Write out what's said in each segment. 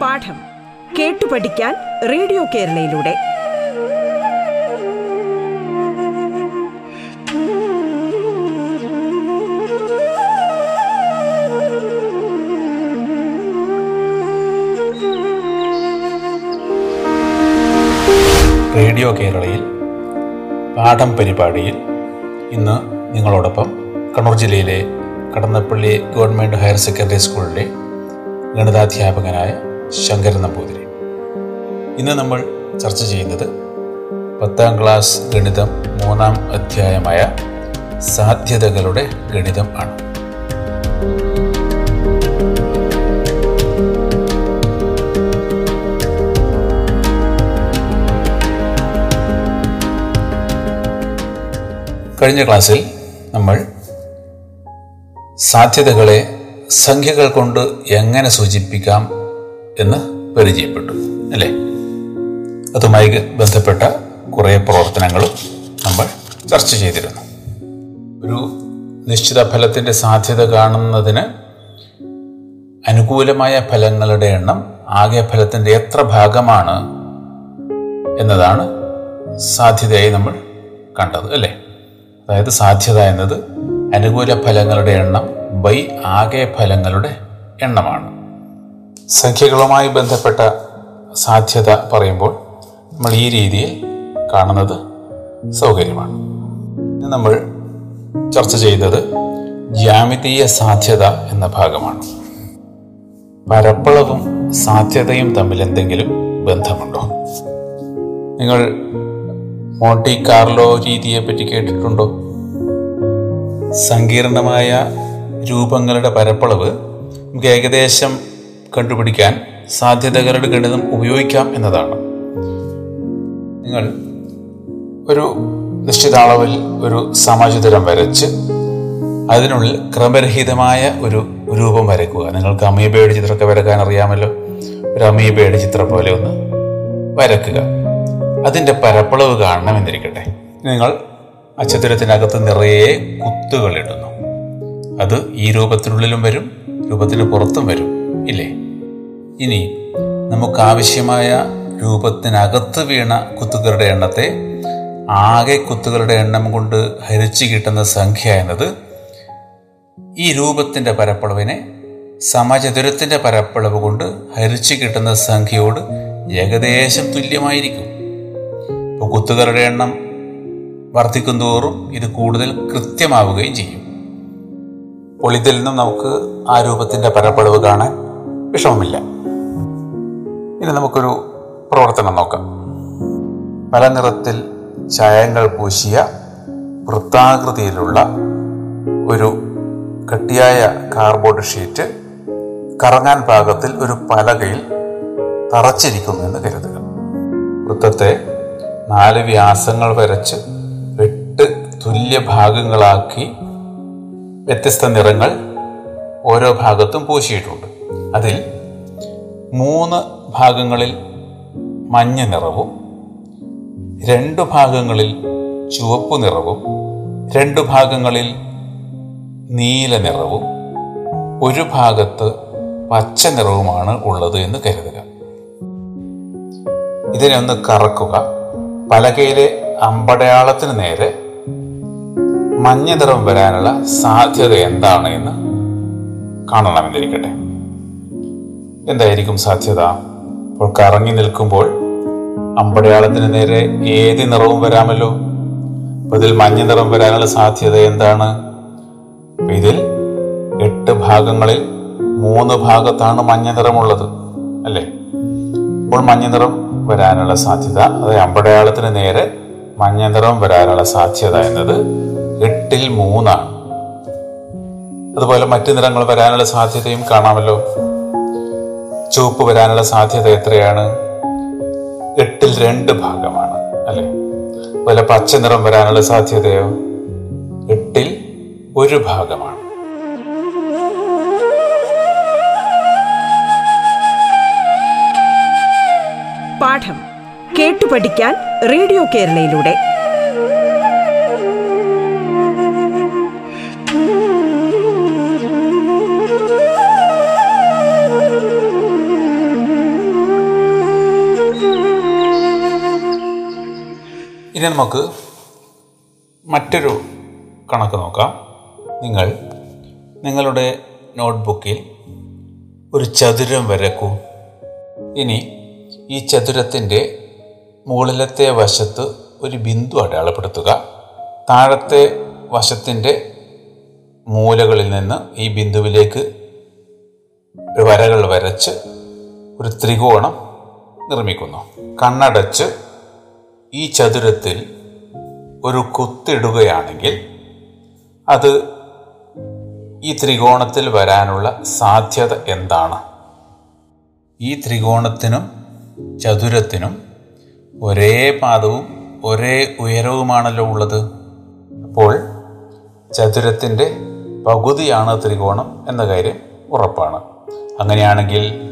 പാഠം കേട്ടു പഠിക്കാൻ റേഡിയോ കേരളയിലൂടെ. റേഡിയോ കേരളയിൽ പാഠം പരിപാടിയിൽ ഇന്ന് നിങ്ങളോടൊപ്പം കണ്ണൂർ ജില്ലയിലെ കടന്നപ്പള്ളി ഗവൺമെന്റ് ഹയർ സെക്കൻഡറി സ്കൂളിലെ ഗണിതാധ്യാപകനായ ശങ്കരൻ നമ്പൂതിരി. ഇന്ന് നമ്മൾ ചർച്ച ചെയ്യുന്നത് പത്താം ക്ലാസ് ഗണിതം മൂന്നാം അധ്യായമായ സാധ്യതകളുടെ ഗണിതം ആണ്. കഴിഞ്ഞ ക്ലാസ്സിൽ നമ്മൾ സാധ്യതകളെ സംഖ്യകൾ കൊണ്ട് എങ്ങനെ സൂചിപ്പിക്കാം എന്ന് പരിചയപ്പെട്ടു അല്ലേ? അതുമായി ബന്ധപ്പെട്ട കുറേ പ്രവർത്തനങ്ങളും നമ്മൾ ചർച്ച ചെയ്തിരുന്നു. ഒരു നിശ്ചിത ഫലത്തിന്റെ സാധ്യത കാണുന്നതിന് അനുകൂലമായ ഫലങ്ങളുടെ എണ്ണം ആകെ ഫലത്തിന്റെ എത്ര ഭാഗമാണ് എന്നതാണ് സാധ്യതയായി നമ്മൾ കണ്ടത് അല്ലേ? അതായത് സാധ്യത എന്നത് അനുകൂല ഫലങ്ങളുടെ എണ്ണം ബൈ ആകെ ഫലങ്ങളുടെ എണ്ണമാണ്. സംഖ്യകളുമായി ബന്ധപ്പെട്ട സാധ്യത പറയുമ്പോൾ നമ്മൾ ഈ രീതിയിൽ കാണുന്നത് സൗകര്യമാണ്. നമ്മൾ ചർച്ച ചെയ്തത് ജ്യാമിതീയ സാധ്യത എന്ന ഭാഗമാണ്. പരപ്പളവും സാധ്യതയും തമ്മിൽ എന്തെങ്കിലും ബന്ധമുണ്ടോ? നിങ്ങൾ മോണ്ടി കാർലോ രീതിയെ പറ്റി കേട്ടിട്ടുണ്ടോ? സങ്കീർണമായ രൂപങ്ങളുടെ പരപ്പളവ് നമുക്ക് ഏകദേശം കണ്ടുപിടിക്കാൻ സാധ്യതകളുടെ ഗണിതം ഉപയോഗിക്കാം എന്നതാണ്. നിങ്ങൾ ഒരു നിശ്ചിത അളവിൽ ഒരു സമചതുരം വരച്ച് അതിനുള്ളിൽ ക്രമരഹിതമായ ഒരു രൂപം വരയ്ക്കുക. നിങ്ങൾക്ക് അമീബയുടെ ചിത്രമൊക്കെ വരക്കാൻ അറിയാമല്ലോ. ഒരു അമീബയുടെ ചിത്രം പോലെ ഒന്ന് വരക്കുക അതിന്റെ പരപ്പളവ് കാണണമെന്നിരിക്കട്ടെ. നിങ്ങൾ അച്ചതുരത്തിനകത്ത് നിറയെ കുത്തുകൾ ഇടുന്നു. അത് ഈ രൂപത്തിനുള്ളിലും വരും രൂപത്തിന് പുറത്തും വരും ഇല്ലേ? ഇനി നമുക്കാവശ്യമായ രൂപത്തിനകത്ത് വീണ കുത്തുകളുടെ എണ്ണത്തെ ആകെ കുത്തുകളുടെ എണ്ണം കൊണ്ട് ഹരിച്ചു കിട്ടുന്ന സംഖ്യ എന്നത് ഈ രൂപത്തിന്റെ പരപ്പളവിനെ സമചതുരത്തിന്റെ പരപ്പളവ് കൊണ്ട് ഹരിച്ചു കിട്ടുന്ന സംഖ്യയോട് ഏകദേശം തുല്യമായിരിക്കും. കുത്തുകളുടെ എണ്ണം വർദ്ധിക്കുന്തോറും ഇത് കൂടുതൽ കൃത്യമാവുകയും ചെയ്യും. പൊളിതിൽ നിന്നും നമുക്ക് ആ രൂപത്തിന്റെ പരപ്പളവ് കാണാൻ വിഷമമില്ല. ഇനി നമുക്കൊരു പ്രവർത്തനം നോക്കാം. പല നിറത്തിൽ ചായങ്ങൾ പൂശിയ വൃത്താകൃതിയിലുള്ള ഒരു കട്ടിയായ കാർബോർഡ് ഷീറ്റ് കറങ്ങാൻ പാകത്തിൽ ഒരു പലകയിൽ തറച്ചിരിക്കുന്നു എന്ന് കരുതുക. വൃത്തത്തെ നാല് വ്യാസങ്ങൾ വരച്ച് എട്ട് തുല്യ ഭാഗങ്ങളാക്കി വ്യത്യസ്ത നിറങ്ങൾ ഓരോ ഭാഗത്തും പൂശിയിട്ടുണ്ട്. അതിൽ മൂന്ന് ഭാഗങ്ങളിൽ മഞ്ഞ നിറവും രണ്ടു ഭാഗങ്ങളിൽ ചുവപ്പ് നിറവും രണ്ടു ഭാഗങ്ങളിൽ നീല നിറവും ഒരു ഭാഗത്ത് പച്ച നിറവുമാണ് ഉള്ളത് എന്ന് കരുതുക. ഇതിനെ ഒന്ന് കറക്കുക. പലകയിലെ അമ്പടയാളത്തിന് നേരെ മഞ്ഞ നിറം വരാനുള്ള സാധ്യത എന്താണ് എന്ന് കാണണമെന്നിരിക്കട്ടെ. എന്തായിരിക്കും സാധ്യത? അപ്പോൾ കറങ്ങി നിൽക്കുമ്പോൾ അമ്പടയാളത്തിന് നേരെ ഏത് നിറവും വരാമല്ലോ? ഇതിൽ മഞ്ഞ നിറം വരാനുള്ള സാധ്യത എന്താണ്? ഇതിൽ എട്ട് ഭാഗങ്ങളിൽ മൂന്ന് ഭാഗത്താണ് മഞ്ഞ നിറമുള്ളത് അല്ലേ? അപ്പോൾ മഞ്ഞ നിറം വരാനുള്ള സാധ്യത. അതായത് അമ്പടയാളത്തിന് നേരെ മഞ്ഞനിറം വരാനുള്ള സാധ്യത എന്നത് എട്ടിൽ മൂന്നാണ്. അതുപോലെ മറ്റു നിറങ്ങൾ വരാനുള്ള സാധ്യതയും കാണാമല്ലോ. ചുവപ്പ് വരാനുള്ള സാധ്യത എത്രയാണ്? എട്ടിൽ രണ്ട് ഭാഗമാണ് അല്ലെ? അതുപോലെ പച്ച നിറം വരാനുള്ള സാധ്യതയോ? എട്ടിൽ ഒരു ഭാഗമാണ്. പഠിക്കാൻ റേഡിയോ കേരളയിലൂടെ. ഇനി നമുക്ക് മറ്റൊരു കണക്ക് നോക്കാം. നിങ്ങൾ നിങ്ങളുടെ നോട്ട്ബുക്കിൽ ഒരു ചതുരം വരക്കൂ. ഇനി ഈ ചതുരത്തിന്റെ മുകളിലത്തെ വശത്ത് ഒരു ബിന്ദു അടയാളപ്പെടുത്തുക. താഴത്തെ വശത്തിന്റെ മൂലകളിൽ നിന്ന് ഈ ബിന്ദുവിലേക്ക് വരകൾ വരച്ച് ഒരു ത്രികോണം നിർമ്മിക്കുന്നു. കണ്ണടച്ച് ഈ ചതുരത്തിൽ ഒരു കുത്തിടുകയാണെങ്കിൽ അത് ഈ ത്രികോണത്തിൽ വരാനുള്ള സാധ്യത എന്താണ്? ഈ ത്രികോണത്തിനും ചതുരത്തിനും ഒരേ പാദവും ഒരേ ഉയരവുമാണല്ലോ ഉള്ളത്. അപ്പോൾ ചതുരത്തിന്റെ പകുതിയാണ് ത്രികോണം എന്ന കാര്യം ഉറപ്പാണ്. അങ്ങനെയാണെങ്കിൽ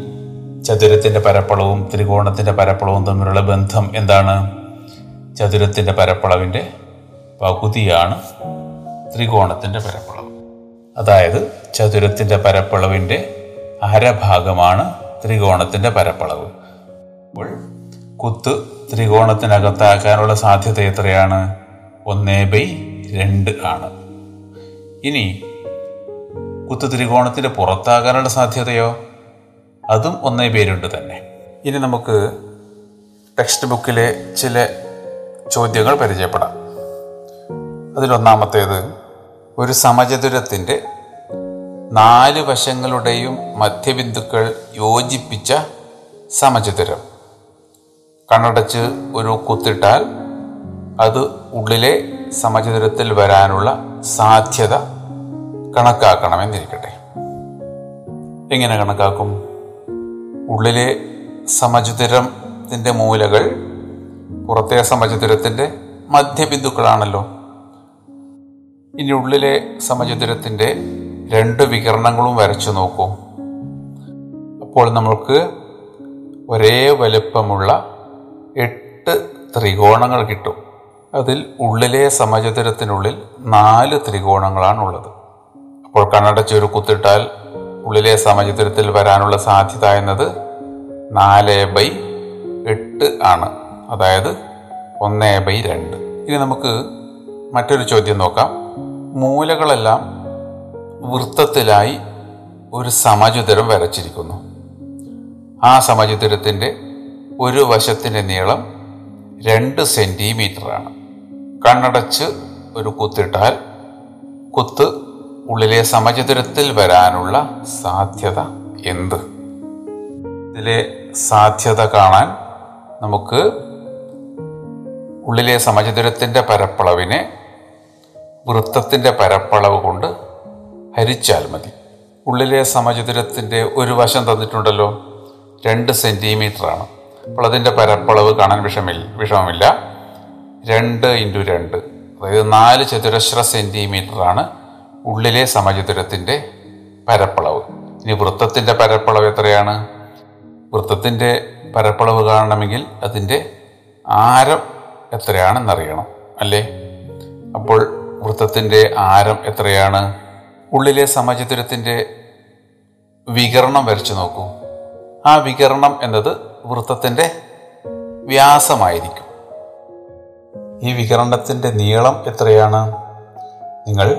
ചതുരത്തിന്റെ പരപ്പളവും ത്രികോണത്തിന്റെ പരപ്പളവും തമ്മിലുള്ള ബന്ധം എന്താണ്? ചതുരത്തിന്റെ പരപ്പളവിന്റെ പകുതിയാണ് ത്രികോണത്തിന്റെ പരപ്പളവ്. അതായത് ചതുരത്തിന്റെ പരപ്പളവിന്റെ അരഭാഗമാണ് ത്രികോണത്തിന്റെ പരപ്പളവ്. അപ്പോൾ കുത്ത് ത്രികോണത്തിനകത്താക്കാനുള്ള സാധ്യത എത്രയാണ്? ഒന്നേ ബൈ രണ്ട് ആണ്. ഇനി കുത്ത് ത്രികോണത്തിന്റെ പുറത്താകാനുള്ള സാധ്യതയോ? അതും ഒന്നേ ബൈ രണ്ട് തന്നെ. ഇനി നമുക്ക് ടെക്സ്റ്റ് ബുക്കിലെ ചില ചോദ്യങ്ങൾ പരിചയപ്പെടാം. അതിലൊന്നാമത്തേത് ഒരു സമചതുരത്തിന്റെ നാല് വശങ്ങളുടെയും മധ്യബിന്ദുക്കൾ യോജിപ്പിച്ച സമചതുരം. കണ്ണടച്ച് ഒരു കുത്തിട്ടാൽ അത് ഉള്ളിലെ സമചതുരത്തിൽ വരാനുള്ള സാധ്യത കണക്കാക്കണമെന്നിരിക്കട്ടെ. എങ്ങനെ കണക്കാക്കും? ഉള്ളിലെ സമചതുരത്തിന്റെ മൂലകൾ പുറത്തെ സമചതുരത്തിന്റെ മധ്യബിന്ദുക്കളാണല്ലോ. ഇനി ഉള്ളിലെ സമചതുരത്തിന്റെ രണ്ട് വികരണങ്ങളും വരച്ചു നോക്കൂ. അപ്പോൾ നമ്മൾക്ക് ഒരേ വലുപ്പമുള്ള എട്ട് ത്രികോണങ്ങൾ കിട്ടും. അതിൽ ഉള്ളിലെ സമചതുരത്തിനുള്ളിൽ നാല് ത്രികോണങ്ങളാണുള്ളത്. അപ്പോൾ കണ്ണടച്ച് ഒരു കുത്തിട്ടാൽ ഉള്ളിലെ സമചതുരത്തിൽ വരാനുള്ള സാധ്യത എന്നത് നാല് ബൈ എട്ട് ആണ്. അതായത് ഒന്ന് ബൈ രണ്ട്. ഇനി നമുക്ക് മറ്റൊരു ചോദ്യം നോക്കാം. മൂലകളെല്ലാം വൃത്തത്തിലായി ഒരു സമചതുരം വരച്ചിരിക്കുന്നു. ആ സമചതുരത്തിന്റെ ഒരു വശത്തിന്റെ നീളം രണ്ട് സെന്റിമീറ്ററാണ് കണ്ണടച്ച് ഒരു കുത്തിട്ടാൽ കുത്ത് ഉള്ളിലെ സമചതുരത്തിൽ വരാനുള്ള സാധ്യത എന്ത്? ഇതിലെ സാധ്യത കാണാൻ നമുക്ക് ഉള്ളിലെ സമചതുരത്തിന്റെ പരപ്പളവിനെ വൃത്തത്തിന്റെ പരപ്പളവ് കൊണ്ട് ഹരിച്ചാൽ മതി. ഉള്ളിലെ സമചതുരത്തിന്റെ ഒരു വശം തന്നിട്ടുണ്ടല്ലോ രണ്ട് സെന്റിമീറ്ററാണ് അപ്പോൾ പരപ്പളവ് കാണാൻ വിഷമില്ല വിഷമമില്ല. രണ്ട് ഇന്റു രണ്ട് അതായത് നാല് ചതുരശ്ര സെന്റിമീറ്ററാണ് ഉള്ളിലെ സമചതുരത്തിന്റെ പരപ്പളവ്. ഇനി വൃത്തത്തിന്റെ പരപ്പളവ് എത്രയാണ്? വൃത്തത്തിന്റെ പരപ്പളവ് കാണണമെങ്കിൽ അതിന്റെ ആരം എത്രയാണെന്നറിയണം അല്ലേ? അപ്പോൾ വൃത്തത്തിന്റെ ആരം എത്രയാണ്? ഉള്ളിലെ സമചതുരത്തിന്റെ വികരണം വരച്ചു നോക്കൂ. ആ വികരണം എന്നത് വൃത്തത്തിന്റെ വ്യാസമായിരിക്കും. ഈ വികരണത്തിന്റെ നീളം എത്രയാണ്? നിങ്ങൾ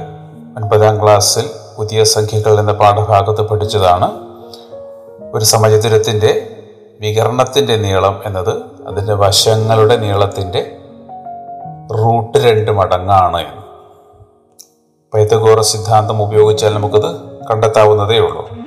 ഒൻപതാം ക്ലാസ്സിൽ പുതിയ സംഖ്യകൾ എന്ന പാഠഭാഗത്ത് പഠിച്ചതാണ്. ഒരു സമചതുരത്തിന്റെ വികരണത്തിന്റെ നീളം എന്നത് അതിന്റെ വശങ്ങളുടെ നീളത്തിന്റെ റൂട്ട് രണ്ട് മടങ്ങാണ് പൈതഗോറ സിദ്ധാന്തം ഉപയോഗിച്ചാൽ നമുക്കത് കണ്ടെത്താവുന്നതേ ഉള്ളൂ.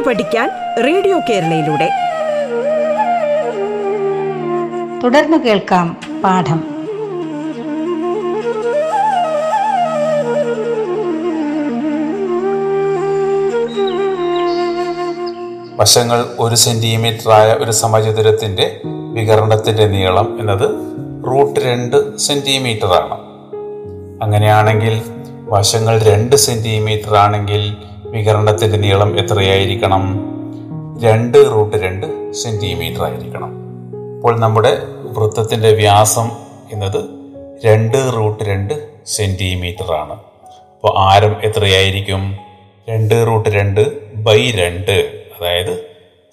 കേട്ടു പഠിക്കാൻ റേഡിയോ കേരളയിലൂടെ. തുടർന്ന് കേൾക്കാം പാഠം. വശങ്ങൾ ഒരു സെന്റിമീറ്ററായ ഒരു സമചതുരത്തിന്റെ വികരണത്തിന്റെ നീളം എന്നത് റൂട്ട് രണ്ട് സെന്റിമീറ്റർ ആണ് അങ്ങനെയാണെങ്കിൽ വശങ്ങൾ രണ്ട് സെന്റിമീറ്റർ ആണെങ്കിൽ വികരണത്തിന്റെ നീളം എത്രയായിരിക്കണം? രണ്ട് റൂട്ട് രണ്ട് സെന്റിമീറ്റർ ആയിരിക്കണം. അപ്പോൾ നമ്മുടെ വൃത്തത്തിന്റെ വ്യാസം എന്നത് രണ്ട് റൂട്ട് രണ്ട് സെന്റിമീറ്റർ ആണ്. അപ്പോൾ ആരം എത്രയായിരിക്കും? രണ്ട് റൂട്ട് രണ്ട് ബൈ രണ്ട് അതായത്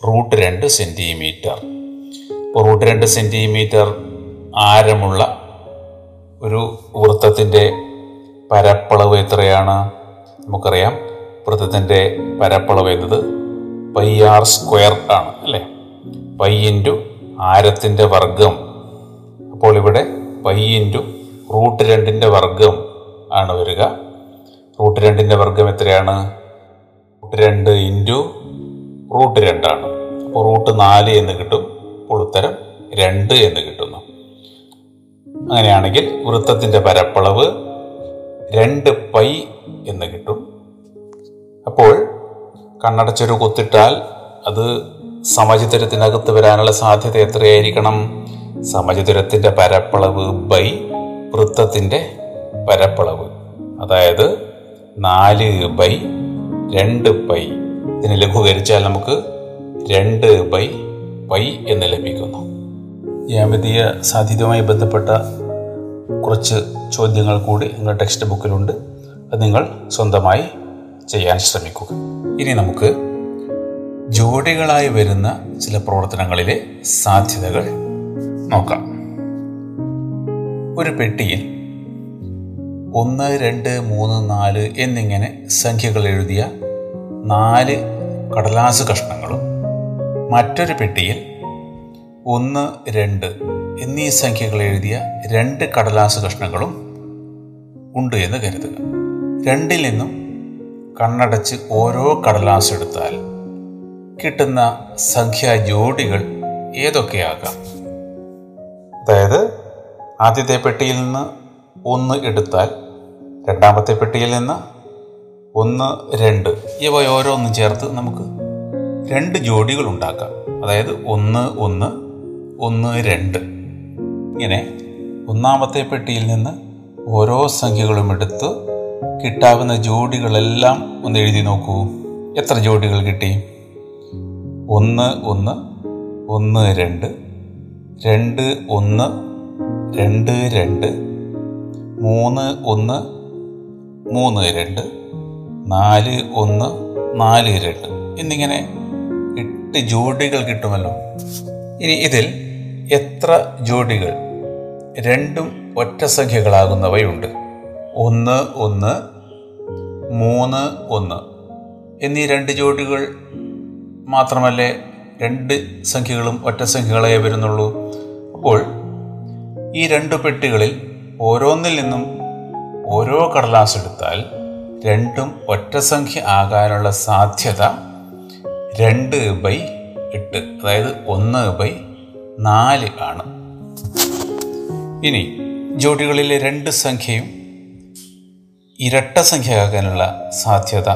റൂട്ട് രണ്ട് സെന്റിമീറ്റർ. അപ്പോൾ റൂട്ട് രണ്ട് സെന്റിമീറ്റർ ആരമുള്ള ഒരു വൃത്തത്തിന്റെ പരപ്പളവ് എത്രയാണ്? നമുക്കറിയാം. വൃത്തത്തിന്റെ പരപ്പളവ് എന്നത് പൈ ആർ സ്ക്വയർ ആണ് അല്ലേ? പൈ ഇന്റു ആരത്തിന്റെ വർഗം അപ്പോൾ ഇവിടെ പൈ ഇന്റു റൂട്ട് രണ്ടിന്റെ വർഗം ആണ് വരിക. റൂട്ട് രണ്ടിന്റെ വർഗം എത്രയാണ്? റൂട്ട് രണ്ട് ഇന്റു റൂട്ട് രണ്ടാണ്. അപ്പോൾ റൂട്ട് നാല് എന്ന് കിട്ടും അപ്പോൾ ഉത്തരം രണ്ട് എന്ന് കിട്ടുന്നു. അങ്ങനെയാണെങ്കിൽ വൃത്തത്തിന്റെ പരപ്പളവ് രണ്ട് പൈ എന്ന് കിട്ടും. അപ്പോൾ കണ്ണടച്ചൊരു കുത്തിട്ടാൽ അത് സമചിതരത്തിനകത്ത് വരാനുള്ള സാധ്യത എത്രയായിരിക്കണം? സമചിതരത്തിന്റെ പരപ്പളവ് ബൈ വൃത്തത്തിന്റെ പരപ്പളവ്. അതായത് നാല് ബൈ രണ്ട് പൈ. ഇതിനെ ലഘൂകരിച്ചാൽ നമുക്ക് രണ്ട് ബൈ പൈ എന്ന് ലഭിക്കുന്നു. ജ്യാമിതീയ സാധ്യതയുമായി ബന്ധപ്പെട്ട കുറച്ച് ചോദ്യങ്ങൾ കൂടി നിങ്ങളുടെ ടെക്സ്റ്റ് ബുക്കിലുണ്ട്. അത് നിങ്ങൾ സ്വന്തമായി ചെയ്യാൻ ശ്രമിക്കുക. ഇനി നമുക്ക് ജോഡികളായി വരുന്ന ചില പ്രവർത്തനങ്ങളിലെ സാധ്യതകൾ നോക്കാം. ഒരു പെട്ടിയിൽ ഒന്ന് രണ്ട് മൂന്ന് നാല് എന്നിങ്ങനെ സംഖ്യകൾ എഴുതിയ നാല് കടലാസ് കഷ്ണങ്ങളും മറ്റൊരു പെട്ടിയിൽ ഒന്ന് രണ്ട് എന്നീ സംഖ്യകൾ എഴുതിയ രണ്ട് കടലാസ് കഷ്ണങ്ങളും ഉണ്ട് എന്ന് കരുതുക. രണ്ടിൽ നിന്നും കണ്ണടച്ച് ഓരോ കടലാസ് എടുത്താൽ കിട്ടുന്ന സംഖ്യാ ജോഡികൾ ഏതൊക്കെയാകാം? അതായത് ആദ്യത്തെ പെട്ടിയിൽ നിന്ന് ഒന്ന് എടുത്താൽ രണ്ടാമത്തെ പെട്ടിയിൽ നിന്ന് ഒന്ന് രണ്ട് ഇവ ഓരോന്നും ചേർത്ത് നമുക്ക് രണ്ട് ജോഡികൾ ഉണ്ടാക്കാം. അതായത് ഒന്ന് ഒന്ന് ഒന്ന് രണ്ട്. ഇങ്ങനെ ഒന്നാമത്തെ പെട്ടിയിൽ നിന്ന് ഓരോ സംഖ്യകളും എടുത്ത് കിട്ടാവുന്ന ജോഡികളെല്ലാം ഒന്ന് എഴുതി നോക്കൂ. എത്ര ജോഡികൾ കിട്ടി? ഒന്ന് ഒന്ന് ഒന്ന് രണ്ട് രണ്ട് ഒന്ന് രണ്ട് രണ്ട് മൂന്ന് ഒന്ന് മൂന്ന് രണ്ട് നാല് ഒന്ന് നാല് രണ്ട്. എന്നിങ്ങനെ എട്ട് ജോഡികൾ കിട്ടുമല്ലോ. ഇനി ഇതിൽ എത്ര ജോഡികൾ? രണ്ടും ഒറ്റ സംഖ്യകളാകുന്നവയുണ്ട്. ഒന്ന് ഒന്ന് മൂന്ന് ഒന്ന് എന്നീ രണ്ട് ജോഡികൾ മാത്രമല്ലേ രണ്ട് സംഖ്യകളും ഒറ്റ സംഖ്യകളെ വരുന്നുള്ളൂ. അപ്പോൾ ഈ രണ്ട് പെട്ടികളിൽ ഓരോന്നിൽ നിന്നും ഓരോ കടലാസ് എടുത്താൽ രണ്ടും ഒറ്റ സംഖ്യ ആകാനുള്ള സാധ്യത രണ്ട് ബൈ എട്ട് അതായത് ഒന്ന് ബൈ നാല് ആണ്. ഇനി ജോഡികളിലെ രണ്ട് സംഖ്യയും ഇരട്ട സംഖ്യയാകാനുള്ള സാധ്യത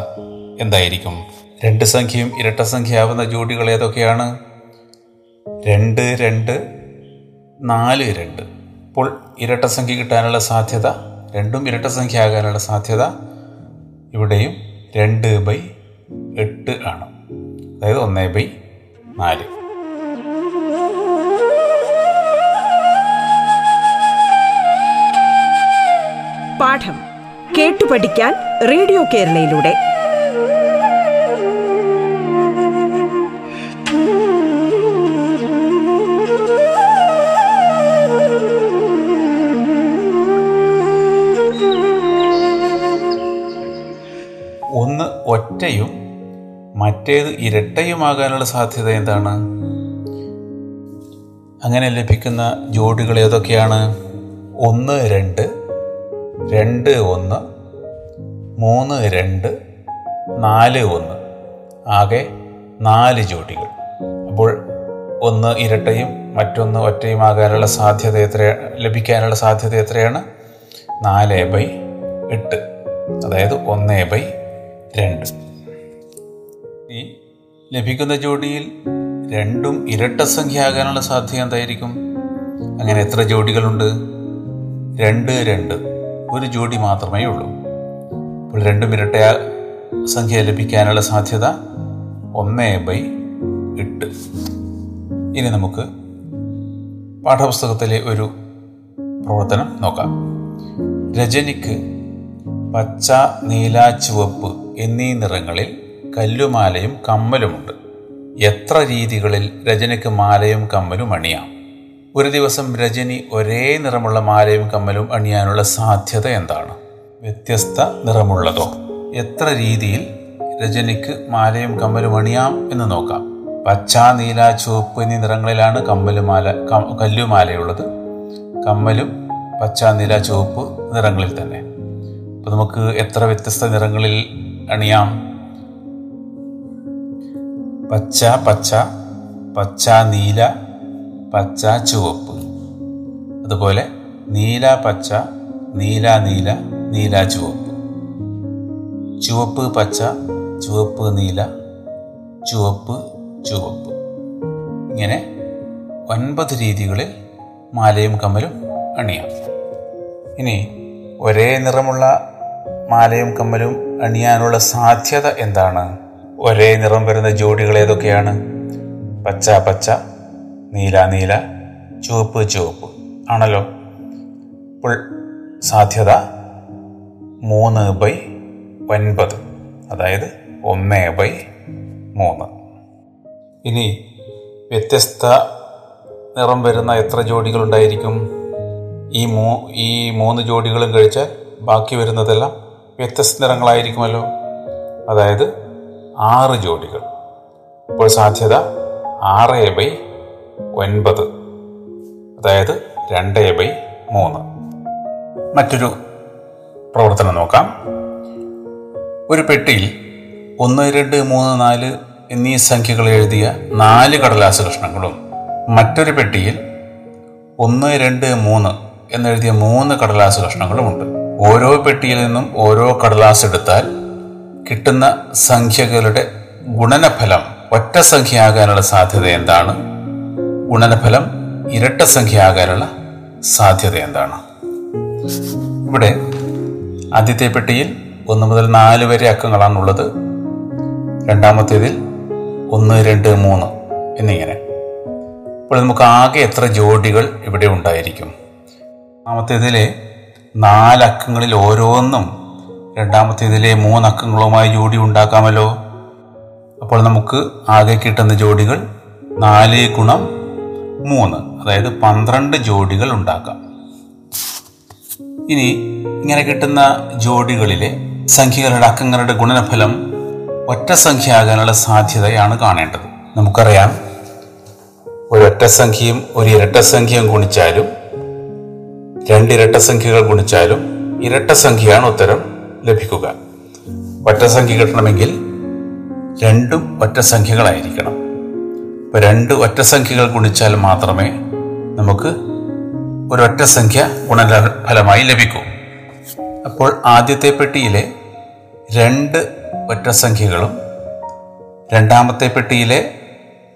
എന്തായിരിക്കും? രണ്ട് സംഖ്യയും ഇരട്ട സംഖ്യയാവുന്ന ജോഡികൾ ഏതൊക്കെയാണ്? രണ്ട് രണ്ട് നാല് രണ്ട്. അപ്പോൾ ഇരട്ട സംഖ്യ കിട്ടാനുള്ള സാധ്യത രണ്ടും ഇരട്ട സംഖ്യ ആകാനുള്ള സാധ്യത ഇവിടെയും രണ്ട് ബൈ എട്ട് ആണ്. അതായത് ഒന്ന് ബൈ നാല്. പാഠം. കേട്ടു പഠിക്കാൻ റേഡിയോ കേരളയിലൂടെ. ഒന്ന് ഒറ്റയും മറ്റേത് ഇരട്ടയുമാകാനുള്ള സാധ്യത എന്താണ്? അങ്ങനെ ലഭിക്കുന്ന ജോഡികൾ ഏതൊക്കെയാണ്? ഒന്ന് രണ്ട് രണ്ട് ഒന്ന് മൂന്ന് രണ്ട് നാല് ഒന്ന്. ആകെ നാല് ജോഡികൾ. അപ്പോൾ ഒന്ന് ഇരട്ടയും മറ്റൊന്ന് ഒറ്റയും ആകാനുള്ള സാധ്യത എത്ര ലഭിക്കാനുള്ള സാധ്യത എത്രയാണ്? നാല് ബൈ എട്ട്. അതായത് ഒന്ന് ബൈ രണ്ട്. ഈ ലഭിക്കുന്ന ജോഡിയിൽ രണ്ടും ഇരട്ട സംഖ്യ ആകാനുള്ള സാധ്യത എന്തായിരിക്കും? അങ്ങനെ എത്ര ജോഡികളുണ്ട്? രണ്ട് രണ്ട്. ഒരു ജോഡി മാത്രമേ ഉള്ളൂ. അപ്പോൾ രണ്ടും ഇരട്ട സംഖ്യ ലഭിക്കാനുള്ള സാധ്യത ഒന്ന് ബൈ എട്ട്. ഇനി നമുക്ക് പാഠപുസ്തകത്തിലെ ഒരു പ്രവർത്തനം നോക്കാം. രജനിക്ക് പച്ച നീല ചുവപ്പ് എന്നീ നിറങ്ങളിൽ കല്ലുമാലയും കമ്മലുമുണ്ട്. എത്ര രീതികളിൽ രജനിക്ക് മാലയും കമ്മലും അണിയാം? ഒരു ദിവസം രജനി ഒരേ നിറമുള്ള മാലയും കമ്മലും അണിയാനുള്ള സാധ്യത എന്താണ്? വ്യത്യസ്ത നിറമുള്ളതോ? എത്ര രീതിയിൽ രജനിക്ക് മാലയും കമ്മലും അണിയാം എന്ന് നോക്കാം. പച്ച നീല ചുവപ്പ് എന്നീ നിറങ്ങളിലാണ് കമ്മലുമാല കല്ലുമാലയുള്ളത് കമ്മലും പച്ച നീല ചുവപ്പ് നിറങ്ങളിൽ തന്നെ. അപ്പോൾ നമുക്ക് എത്ര വ്യത്യസ്ത നിറങ്ങളിൽ അണിയാം? പച്ച പച്ച പച്ച നീല പച്ച ചുവപ്പ്. അതുപോലെ നീല പച്ച നീല നീല നീല ചുവപ്പ്. ചുവപ്പ് പച്ച ചുവപ്പ് നീല ചുവപ്പ് ചുവപ്പ്. ഇങ്ങനെ ഒൻപത് രീതികളിൽ മാലയും കമ്മലും അണിയാം. ഇനി ഒരേ നിറമുള്ള മാലയും കമ്മലും അണിയാനുള്ള സാധ്യത എന്താണ്? ഒരേ നിറം വരുന്ന ജോഡികൾ ഏതൊക്കെയാണ്? പച്ച പച്ച നീല നീല ചുവപ്പ് ചുവപ്പ്. ആണല്ലോ? അപ്പോൾ സാധ്യത മൂന്ന് ബൈ ഒൻപത്. അതായത് ഒന്ന് ബൈ മൂന്ന്. ഇനി വ്യത്യസ്ത നിറം വരുന്ന എത്ര ജോഡികൾ ഉണ്ടായിരിക്കും? ഈ മൂ ഈ മൂന്ന് ജോഡികളും കഴിച്ചാൽ ബാക്കി വരുന്നതെല്ലാം വ്യത്യസ്ത നിറങ്ങളായിരിക്കുമല്ലോ. അതായത് ആറ് ജോഡികൾ. ഇപ്പോൾ സാധ്യത ആറ് ബൈ ഒൻപത്. അതായത് രണ്ട് ബൈ മൂന്ന്. മറ്റൊരു പ്രവർത്തനം നോക്കാം. ഒരു പെട്ടിയിൽ ഒന്ന് രണ്ട് മൂന്ന് നാല് എന്നീ സംഖ്യകൾ എഴുതിയ നാല് കടലാസ് കഷ്ണങ്ങളും മറ്റൊരു പെട്ടിയിൽ ഒന്ന് രണ്ട് മൂന്ന് എന്നെഴുതിയ മൂന്ന് കടലാസ് കഷ്ണങ്ങളുമുണ്ട് ഓരോ പെട്ടിയിൽ നിന്നും ഓരോ കടലാസ് എടുത്താൽ കിട്ടുന്ന സംഖ്യകളുടെ ഗുണനഫലം ഒറ്റ സംഖ്യ ആകാനുള്ള സാധ്യത എന്താണ്? ഗുണനഫലം ഇരട്ട സംഖ്യ ആകാനുള്ള സാധ്യത എന്താണ്? ഇവിടെ ആദ്യത്തെ പെട്ടിയിൽ ഒന്ന് മുതൽ നാല് വരെ അക്കങ്ങളാണുള്ളത്. രണ്ടാമത്തേതിൽ ഒന്ന് രണ്ട് മൂന്ന് എന്നിങ്ങനെ. അപ്പോൾ നമുക്ക് ആകെ എത്ര ജോഡികൾ ഇവിടെ ഉണ്ടായിരിക്കും? ഒന്നാമത്തേതിലെ നാലക്കങ്ങളിൽ ഓരോന്നും രണ്ടാമത്തേതിലെ മൂന്നക്കങ്ങളുമായി ജോഡി ഉണ്ടാക്കാമല്ലോ. അപ്പോൾ നമുക്ക് ആകെ കിട്ടുന്ന ജോഡികൾ നാല് ഗുണം മൂന്ന് അതായത് പന്ത്രണ്ട് ജോഡികൾ ഉണ്ടാക്കാം. ഇനി ഇങ്ങനെ കിട്ടുന്ന ജോഡികളിലെ സംഖ്യകളുടെ അക്കങ്ങളുടെ ഗുണനഫലം ഒറ്റ സംഖ്യ ആകാനുള്ള സാധ്യതയാണ് കാണേണ്ടത്. നമുക്കറിയാം ഒരൊറ്റ സംഖ്യയും ഒരു ഇരട്ട സംഖ്യയും ഗുണിച്ചാലും രണ്ട് ഇരട്ട സംഖ്യകൾ ഗുണിച്ചാലും ഇരട്ട സംഖ്യയാണ് ഉത്തരം ലഭിക്കുക. ഒറ്റ സംഖ്യ കിട്ടണമെങ്കിൽ രണ്ടും ഒറ്റ സംഖ്യകളായിരിക്കണം. ഇപ്പൊ രണ്ട് ഒറ്റ സംഖ്യകൾ ഗുണിച്ചാൽ മാത്രമേ നമുക്ക് ഒരൊറ്റ സംഖ്യ ഗുണഫലമായി ലഭിക്കൂ. അപ്പോൾ ആദ്യത്തെ പെട്ടിയിലെ രണ്ട് ഒറ്റ സംഖ്യകളും രണ്ടാമത്തെ പെട്ടിയിലെ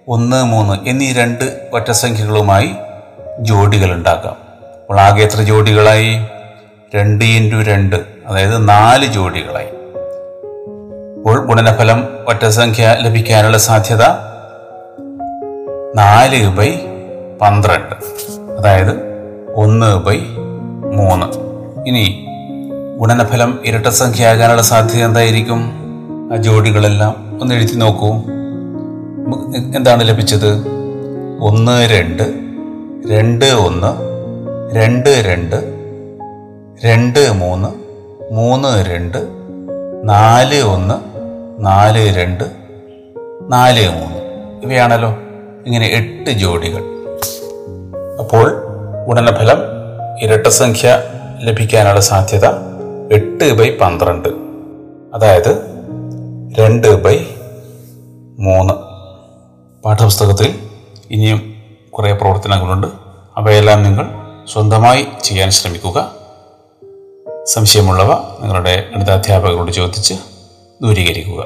ഒന്ന് മൂന്ന് എന്നീ രണ്ട് ഒറ്റ സംഖ്യകളുമായി ജോഡികൾ ഉണ്ടാക്കാം. അപ്പോൾ ആകെ എത്ര ജോഡികളായി? രണ്ട് ഇന്റു രണ്ട് അതായത് നാല് ജോഡികളായി. അപ്പോൾ ഗുണനഫലം ഒറ്റ സംഖ്യ ലഭിക്കാനുള്ള സാധ്യത നാല് ബൈ പന്ത്രണ്ട്. അതായത് ഒന്ന് ബൈ മൂന്ന്. ഇനി ഗുണനഫലം ഇരട്ട സംഖ്യ ആകാനുള്ള സാധ്യത എന്തായിരിക്കും? ആ ജോഡികളെല്ലാം ഒന്ന് എഴുതി നോക്കൂ. എന്താണ് ലഭിച്ചത്? ഒന്ന് രണ്ട് രണ്ട് ഒന്ന് രണ്ട് രണ്ട് രണ്ട് മൂന്ന് മൂന്ന് രണ്ട് നാല് ഒന്ന് നാല് രണ്ട് നാല് മൂന്ന്. ഇവയാണല്ലോ. ഇങ്ങനെ എട്ട് ജോഡികൾ. അപ്പോൾ ഗുണനഫലം ഇരട്ട സംഖ്യ ലഭിക്കാനുള്ള സാധ്യത എട്ട് ബൈ പന്ത്രണ്ട്. അതായത് രണ്ട് ബൈ മൂന്ന്. പാഠപുസ്തകത്തിൽ ഇനിയും കുറേ പ്രവർത്തനങ്ങളുണ്ട്. അവയെല്ലാം നിങ്ങൾ സ്വന്തമായി ചെയ്യാൻ ശ്രമിക്കുക. സംശയമുള്ളവ നിങ്ങളുടെ ഗണിതാധ്യാപകരോട് ചോദിച്ച് ദൂരീകരിക്കുക.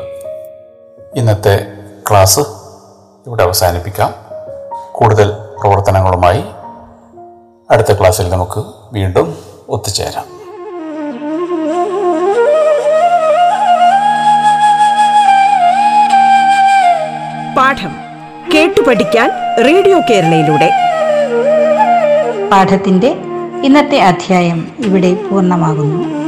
ഇന്നത്തെ ക്ലാസ് ഇവിടെ അവസാനിപ്പിക്കാം. കൂടുതൽ പ്രവർത്തനങ്ങളുമായി അടുത്ത ക്ലാസ്സിൽ നമുക്ക് വീണ്ടും ഒത്തുചേരാം. പാഠം കേട്ടു പഠിക്കാൻ റേഡിയോ കേരളയിലൂടെ. പാഠത്തിന്റെ ഇന്നത്തെ അധ്യായം ഇവിടെ പൂർണമാകുന്നു.